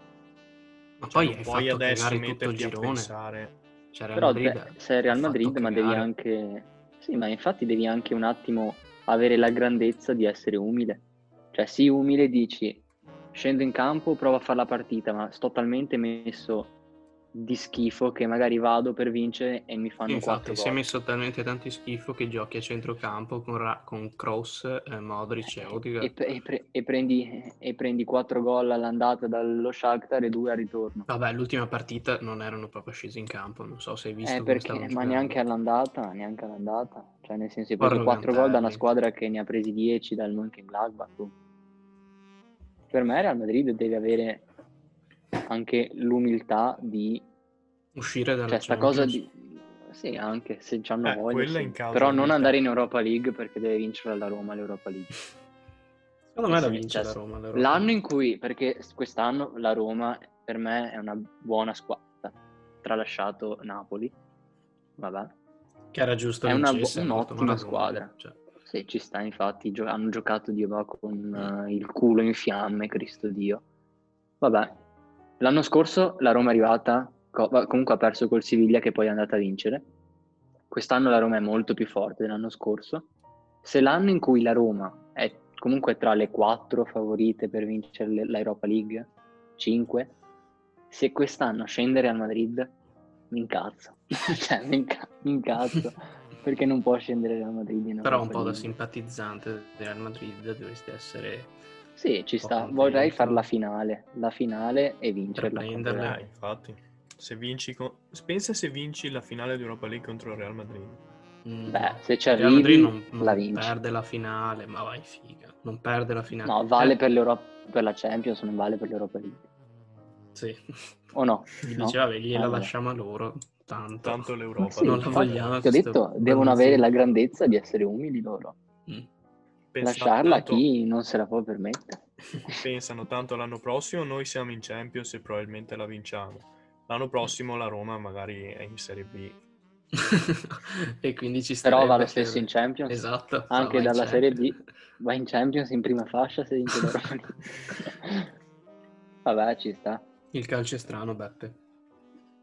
Ma Cioè, poi non hai puoi fatto adesso cagare tutto il metterti a pensare... Cioè, Real Però Madrid sei il Real Madrid, ma devi cagare. anche... Sì, ma infatti devi anche un attimo avere la grandezza di essere umile. Cioè, sii umile dici, scendo in campo, provo a fare la partita, ma sto talmente messo di schifo che magari vado per vincere e mi fanno Infatti, quattro si è messo talmente tanto schifo che giochi a centrocampo con, Ra- con Kroos, eh, Modric e Odegaard. E, pre- e pre- e prendi, e prendi quattro gol all'andata dallo Shakhtar e due al ritorno. Vabbè, l'ultima partita non erano proprio scesi in campo, non so se hai visto Eh, perché, ma giocando. neanche all'andata, neanche all'andata. Cioè, nel senso, hai preso 4 gol da una squadra che ne ha presi 10 dal Mönchengladbach. boh. Per me Real Madrid deve avere anche l'umiltà di... Uscire dalla Cioè, sta cosa di... Sì, anche se ci hanno Eh, voglia. quella sì. Però non andare in Europa League perché deve vincere la Roma l'Europa League. Secondo me la vince cioè, la Roma. l'Europa. L'anno in cui, perché quest'anno la Roma per me è una buona squadra, tralasciato Napoli, vabbè. Che era giusto È una bu- un'ottima squadra. cioè. Sì, ci sta, infatti, gio- hanno giocato Dio con eh, il culo in fiamme, Cristo Dio. Vabbè, l'anno scorso la Roma è arrivata, co- va- comunque ha perso col Siviglia che poi è andata a vincere. Quest'anno la Roma è molto più forte dell'anno scorso. Se l'anno in cui la Roma è comunque tra le quattro favorite per vincere le- l'Europa League, cinque, se quest'anno scendere al Madrid, mi incazzo. cioè, mi, inca- mi incazzo. Perché non può scendere Real Madrid Però un po' da simpatizzante del Real Madrid dovresti essere Sì, ci sta. contento. Vorrei fare la finale, la finale e vincerla. prenderla. Infatti. Se vinci con... Pensa se vinci la finale di Europa League contro il Real Madrid. Mm, Beh, se ci il Real Madrid non, non la vinci. perde la finale, ma vai figa, non perde la finale. No, vale Eh, per, l'Europa, per la Champions, non vale per l'Europa League. Sì. O no? Gli No? dice, vabbè, gliela Vabbè. lasciamo a loro, tanto. Tanto l'Europa. Sì, non la vogliamo Ti ho detto, devono avere la grandezza di essere umili loro. Mm. Lasciarla a tanto- chi non se la può permettere. Pensano tanto l'anno prossimo noi siamo in Champions e probabilmente la vinciamo. L'anno prossimo la Roma magari è in Serie B. e quindi ci Però va lo stesso in Champions. Esatto. Anche dalla Serie B. Va in Champions in prima fascia se vince l'Europa League. Vabbè, ci sta. Il calcio è strano, Beppe.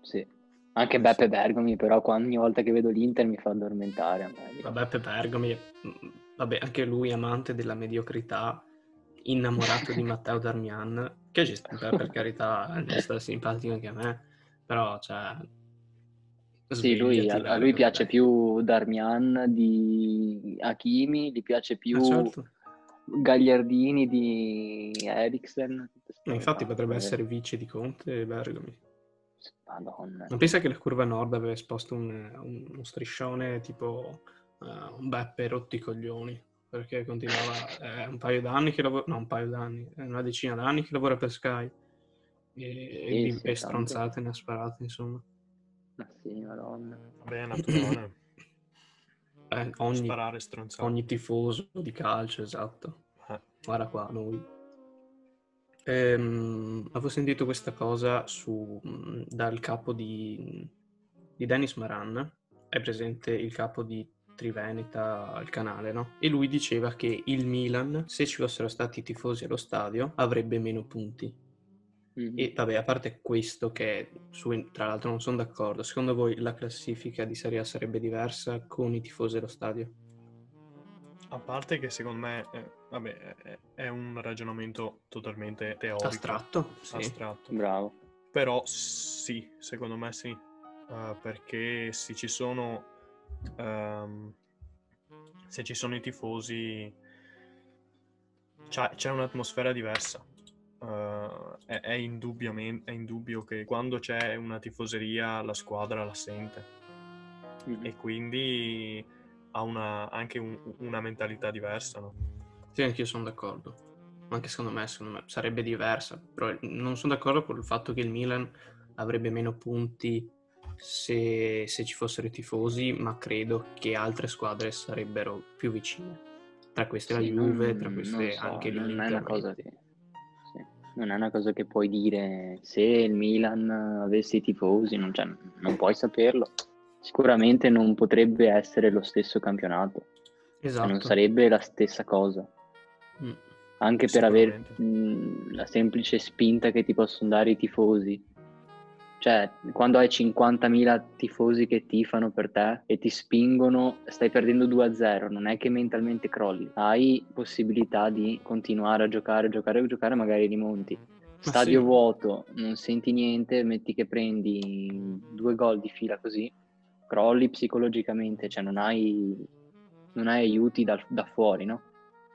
Sì. Anche Beppe Bergomi, però qua- ogni volta che vedo l'Inter mi fa addormentare. a me. Ma Beppe Bergomi, vabbè, anche lui amante della mediocrità, innamorato di Matteo Darmian, che per, per carità mi sta simpatico anche a me, però, cioè... Sì, lui, a, a lui piace più Darmian di Hakimi, gli piace più Ah, certo. Gagliardini di Eriksen. infatti robe potrebbe essere vice di Conte e Bergomi. Madonna. Non pensa che la curva nord aveva esposto un, un- uno striscione tipo eh, un Beppe rotti i coglioni, perché continuava, è un paio d'anni che lavora, no un paio d'anni, è una decina d'anni che lavora per Sky. E, e, sì, e tanto. stronzate ne ha sparate, insomma. Ma sì, madonna. Vabbè, naturale. Eh, ogni, Sparare stronzate. ogni tifoso di calcio, esatto. Eh. Guarda qua, noi. Ehm, avevo sentito questa cosa su, mh, dal capo di, di Dennis Maran, è presente il capo di Triveneta al canale, no? E lui diceva che il Milan, se ci fossero stati tifosi allo stadio, avrebbe meno punti. Mhm. E vabbè, a parte questo che su, tra l'altro non sono d'accordo, secondo voi la classifica di Serie A sarebbe diversa con i tifosi allo stadio? A parte che secondo me, eh, vabbè, è, un ragionamento totalmente teorico. Astratto? Sì. astratto. Bravo. Però sì, secondo me sì, Eh, perché se ci sono ehm, se ci sono i tifosi c'è, c'è un'atmosfera diversa. Uh, è, è, indubbiamente, è indubbio che quando c'è una tifoseria la squadra la sente mm-hmm. e quindi ha una, anche un, una mentalità diversa. No? Sì, anch'io sono d'accordo. Anche secondo me, secondo me sarebbe diversa. Però non sono d'accordo con il fatto che il Milan avrebbe meno punti se, se ci fossero i tifosi, ma credo che altre squadre sarebbero più vicine. Tra queste sì, la Juve, non, tra queste so, anche l'Inter. Non è una cosa che non è una cosa che puoi dire se il Milan avesse i tifosi, non, cioè, non puoi saperlo. Sicuramente non potrebbe essere lo stesso campionato, esatto. non sarebbe la stessa cosa. Mm. Anche per avere mh, la semplice spinta che ti possono dare i tifosi cioè, quando hai 50.000 tifosi che tifano per te e ti spingono, stai perdendo 2-0, non è che mentalmente crolli. Hai possibilità di continuare a giocare, giocare, giocare, magari rimonti. Stadio sì. vuoto, non senti niente, metti che prendi due gol di fila così, crolli psicologicamente, cioè non hai, non hai aiuti da, da fuori, no?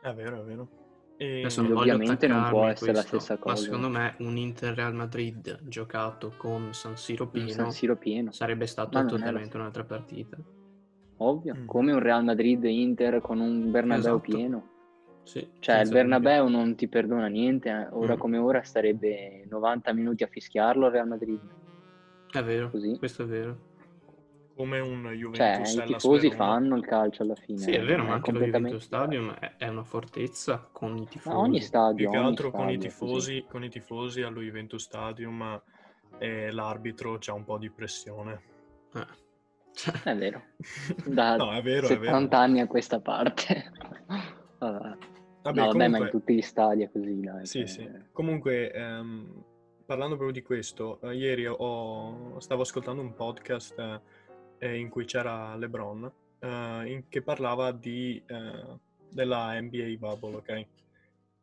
È vero, è vero. E ovviamente non può essere questo, la stessa cosa. Ma secondo me un Inter Real Madrid giocato con San Siro pieno, San Siro pieno. sarebbe stato totalmente un'altra partita. Ovvio, mm. come un Real Madrid Inter con un Bernabeu esatto. pieno. Sì, cioè il Bernabeu non ti perdona niente, eh. ora mm. come ora starebbe 90 minuti a fischiarlo il Real Madrid. È vero, Così. questo è vero come un Juventus cioè, i tifosi fanno il calcio alla fine sì è vero ma anche lo Juventus Stadium è, è, una fortezza con i tifosi ma ogni stadio più che altro stadio, con, i tifosi, con i tifosi allo Juventus Stadium e l'arbitro c'ha un po' di pressione eh. è vero da no, è vero, 70 è vero. anni a questa parte vabbè. Vabbè, no, vabbè, comunque... ma in tutti gli stadi è così dai, sì, che... sì. comunque ehm, parlando proprio di questo uh, ieri ho, stavo ascoltando un podcast uh, eh, in cui c'era LeBron, eh, in, che parlava di, eh, della NBA Bubble, ok?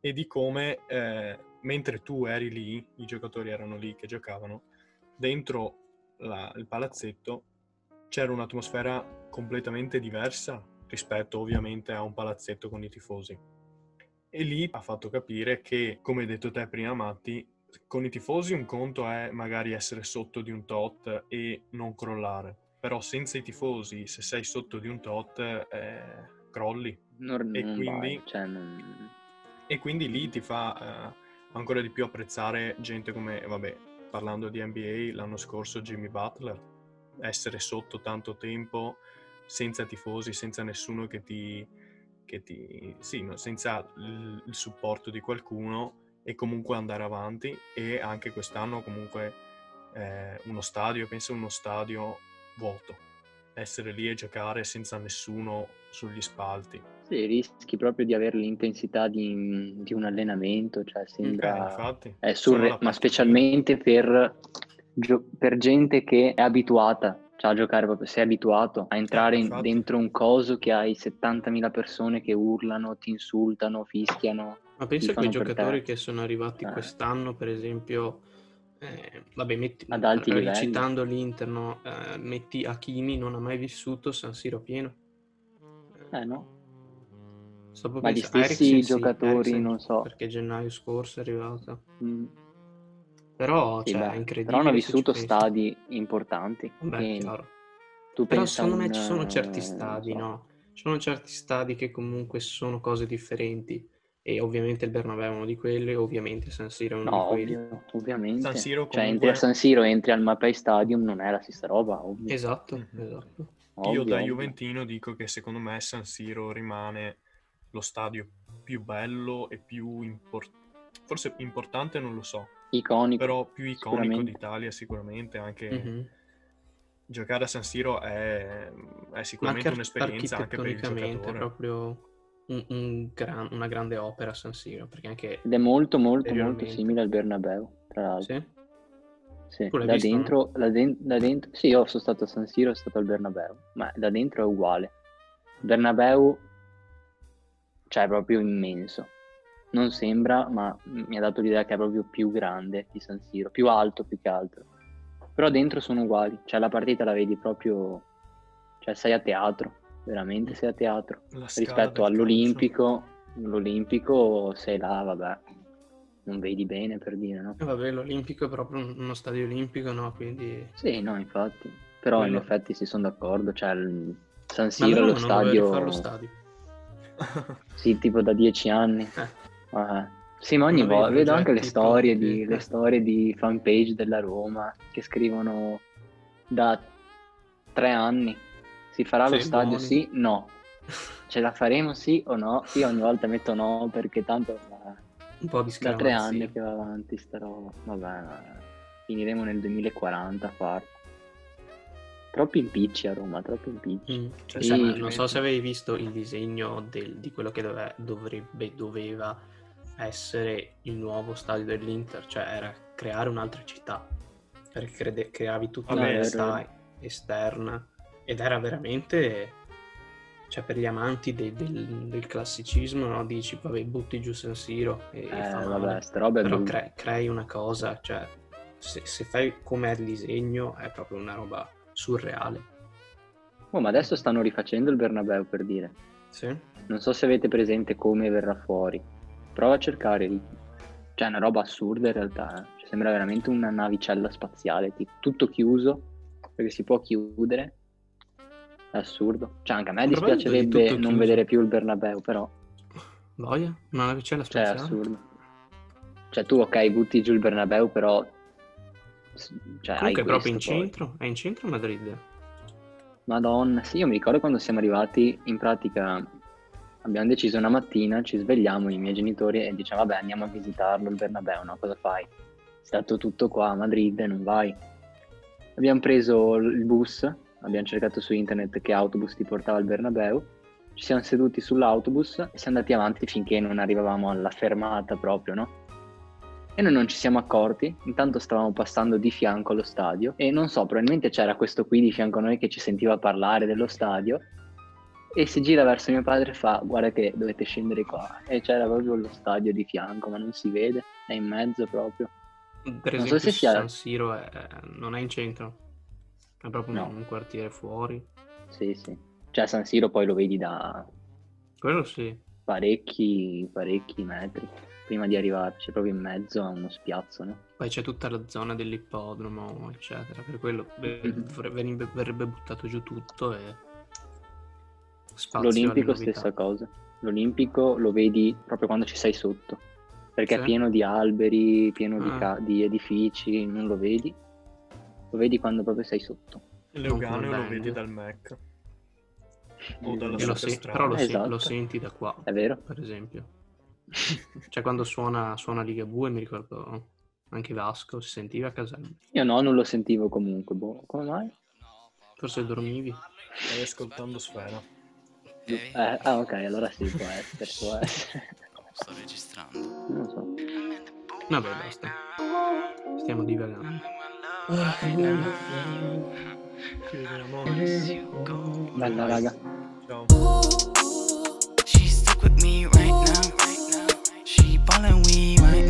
E di come eh, mentre tu eri lì, i giocatori erano lì che giocavano, dentro la, il palazzetto c'era un'atmosfera completamente diversa rispetto ovviamente a un palazzetto con i tifosi. E lì ha fatto capire che, come hai detto te prima Matti, con i tifosi un conto è magari essere sotto di un tot e non crollare però senza i tifosi, se sei sotto di un tot, eh, crolli. Non, e, non quindi, cioè non... e, quindi, lì ti fa eh, ancora di più apprezzare gente come, vabbè, parlando di NBA, l'anno scorso Jimmy Butler, essere sotto tanto tempo senza tifosi, senza nessuno che ti... Che ti sì, no, senza il, il supporto di qualcuno e comunque andare avanti e anche quest'anno comunque eh, uno stadio, penso uno stadio vuoto, essere lì e giocare senza nessuno sugli spalti. Sì, rischi proprio di avere l'intensità di, di un allenamento, cioè sembra... Eh, infatti, è surre- ma specialmente per, per, gente che è abituata cioè a giocare proprio, sei abituato a entrare eh, in, dentro un coso che hai 70.000 persone che urlano, ti insultano, fischiano. Ma penso che i giocatori che sono arrivati eh. quest'anno, per esempio, eh, vabbè, metti, ad alti livelli. Citando l'Inter, no? eh, metti Hakimi non ha mai vissuto San Siro pieno. Eh no. Ma gli stessi Eriksen, giocatori, sì, non so. Perché gennaio scorso è arrivato. Mm. Però, sì, cioè, beh, è incredibile. Però hanno vissuto stadi importanti. Chiaro. Tu Però secondo un... me ci sono certi stadi, so. no? Ci sono certi stadi che comunque sono cose differenti e ovviamente il Bernabeu è uno di quelli, ovviamente San Siro è uno no, di quelli. Ovvio, ovviamente. San Siro comunque... Cioè, entri a San Siro, entri al Mapei Stadium, non è la stessa roba, ovvio. Esatto, mm-hmm. esatto. Ovvio, Io da ovvio. Juventino dico che secondo me San Siro rimane lo stadio più bello e più importante, forse importante non lo so, iconico, però più iconico d'Italia sicuramente, anche... Mm-hmm. Giocare a San Siro è, è sicuramente un'esperienza anche per il giocatore. proprio un, un gran, una grande opera San Siro, perché anche... Ed è molto molto molto simile al Bernabeu, tra l'altro. Sì? Sì, da, visto, dentro, no? da, de- da, dentro, sì, io sono stato a San Siro, sono stato al Bernabeu, ma da dentro è uguale. Bernabeu, cioè, è proprio immenso. Non sembra, ma mi ha dato l'idea che è proprio più grande di San Siro, più alto più che altro. Però dentro sono uguali, cioè la partita la vedi proprio Cioè sei a teatro, veramente sei a teatro. Rispetto all'Olimpico, l'Olimpico sei là, vabbè, non vedi bene per dire, no? E vabbè, l'Olimpico è proprio un- uno stadio olimpico, no? Quindi... Sì, no, infatti. Però in Quello- effetti si sono d'accordo, cioè il San Siro è lo stadio, lo stadio. sì, tipo da dieci anni. Eh. Ah, Sì, ma ogni volta vedo anche le storie, di, eh. le storie di fanpage della Roma che scrivono da tre anni. Si farà lo Sì, stadio? buoni. Sì? No. Ce la faremo sì o no? Io ogni volta metto no perché tanto Un po' di da tre anni che va avanti sta roba. Vabbè, finiremo nel 2040 a farlo. Troppi impicci a Roma, troppi impicci. Mm. Cioè, sì. non so se avevi visto il disegno del- di quello che dove- dovrebbe, doveva essere il nuovo stadio dell'Inter, cioè era creare un'altra città, perché creavi tutta città vero. esterna ed era veramente, cioè per gli amanti de- del, del classicismo, no? dici vabbè butti giù San Siro e, Eh, vabbè, è però cre- crei una cosa, cioè se, se fai come il disegno è proprio una roba surreale. Oh, ma adesso stanno rifacendo il Bernabeu per dire. Sì? Non so se avete presente come verrà fuori. Prova a cercare. Cioè, è una roba assurda in realtà. eh. Cioè, sembra veramente una navicella spaziale. tipo, tutto chiuso, perché si può chiudere. È assurdo. Cioè, anche a me dispiacerebbe non vedere più il Bernabeu, però. Boia? Non c'è la Cioè, è assurdo. Cioè, tu, ok, butti giù il Bernabeu, però... Cioè, hai Comunque è proprio in poi. centro? È in centro Madrid? Madonna, sì, io mi ricordo quando siamo arrivati, in pratica abbiamo deciso una mattina, ci svegliamo, i miei genitori e diciamo vabbè andiamo a visitarlo il Bernabeu, no? Cosa fai? È stato tutto qua a Madrid non vai. Abbiamo preso il bus, abbiamo cercato su internet che autobus ti portava al Bernabeu, ci siamo seduti sull'autobus e siamo andati avanti finché non arrivavamo alla fermata proprio, no? E noi non ci siamo accorti, intanto stavamo passando di fianco allo stadio e non so, probabilmente c'era questo qui di fianco a noi che ci sentiva parlare dello stadio. E si gira verso mio padre e fa guarda che dovete scendere qua. E c'era proprio lo stadio di fianco ma non si vede, è in mezzo proprio. Per Non so esempio se sia- San Siro è- non è in centro, è proprio No. un, quartiere fuori. Sì, sì. Cioè San Siro poi lo vedi da Quello sì. parecchi, parecchi metri prima di arrivarci, proprio in mezzo a uno spiazzo, no? Poi c'è tutta la zona dell'ippodromo, eccetera. Per quello Mhm. verrebbe, verrebbe buttato giù tutto e spazio L'Olimpico stessa cosa. L'Olimpico lo vedi proprio quando ci sei sotto, perché Sì. è pieno di alberi, pieno di, Ah. ca- di edifici, non lo vedi. Lo vedi quando proprio sei sotto. Il Leuganeo lo vedi dal Mac. O dalla lo se- però lo, se- Esatto. lo senti da qua, È vero? per esempio. Cioè quando suona, suona Liga 2 mi ricordo anche Vasco, si sentiva a casa. Io no, non lo sentivo comunque. Boh, come mai? Forse dormivi. Stai ascoltando Sfera. Eh, ah, ok, allora sì, può essere, può essere. sto registrando. Non lo so. Vabbè, basta. Stiamo divagando. Bella raga. She's stuck with me right now. She ballin' we right